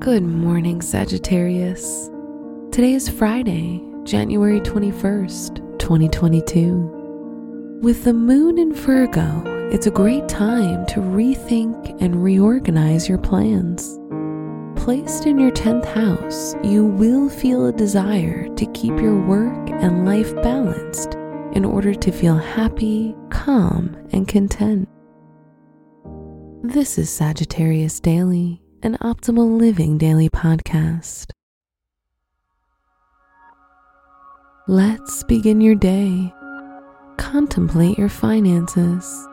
Good morning, Sagittarius. Today is Friday, January 21st, 2022. With the moon in Virgo, it's a great time to rethink and reorganize your plans. Placed in your 10th house, you will feel a desire to keep your work and life balanced in order to feel happy, calm, and content. This is Sagittarius Daily an optimal living daily podcast. Let's begin your day. Contemplate your finances.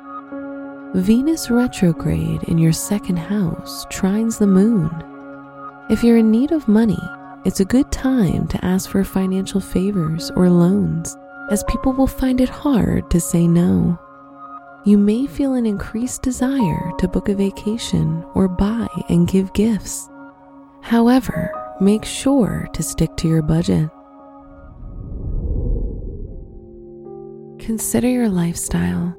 Venus retrograde in your second house trines the moon. If you're in need of money, it's a good time to ask for financial favors or loans, as people will find it hard to say no you may feel an increased desire to book a vacation or buy and give gifts. However, make sure to stick to your budget. Consider your lifestyle.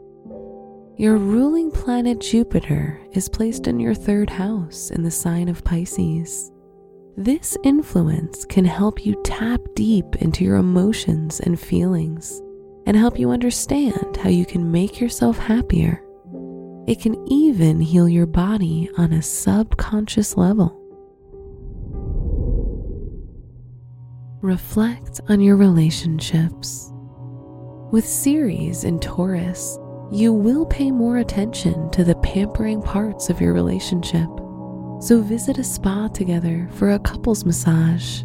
Your ruling planet Jupiter is placed in your third house in the sign of Pisces. This influence can help you tap deep into your emotions and feelings and help you understand how you can make yourself happier. It can even heal your body on a subconscious level. Reflect on your relationships. With Ceres in Taurus, you will pay more attention to the pampering parts of your relationship. So visit a spa together for a couples massage.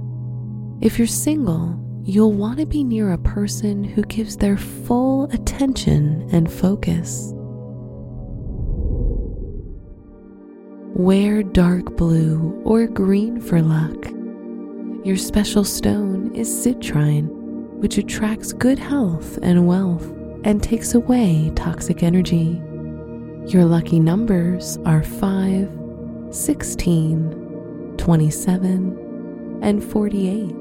If you're single, you'll want to be near a person who gives their full attention and focus. Wear dark blue or green for luck. Your special stone is citrine, which attracts good health and wealth and takes away toxic energy. Your lucky numbers are 5, 16, 27, and 48.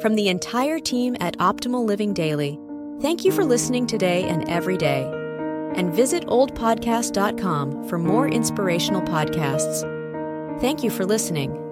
From the entire team at Optimal Living Daily, thank you for listening today and every day. And visit oldpodcast.com for more inspirational podcasts. Thank you for listening.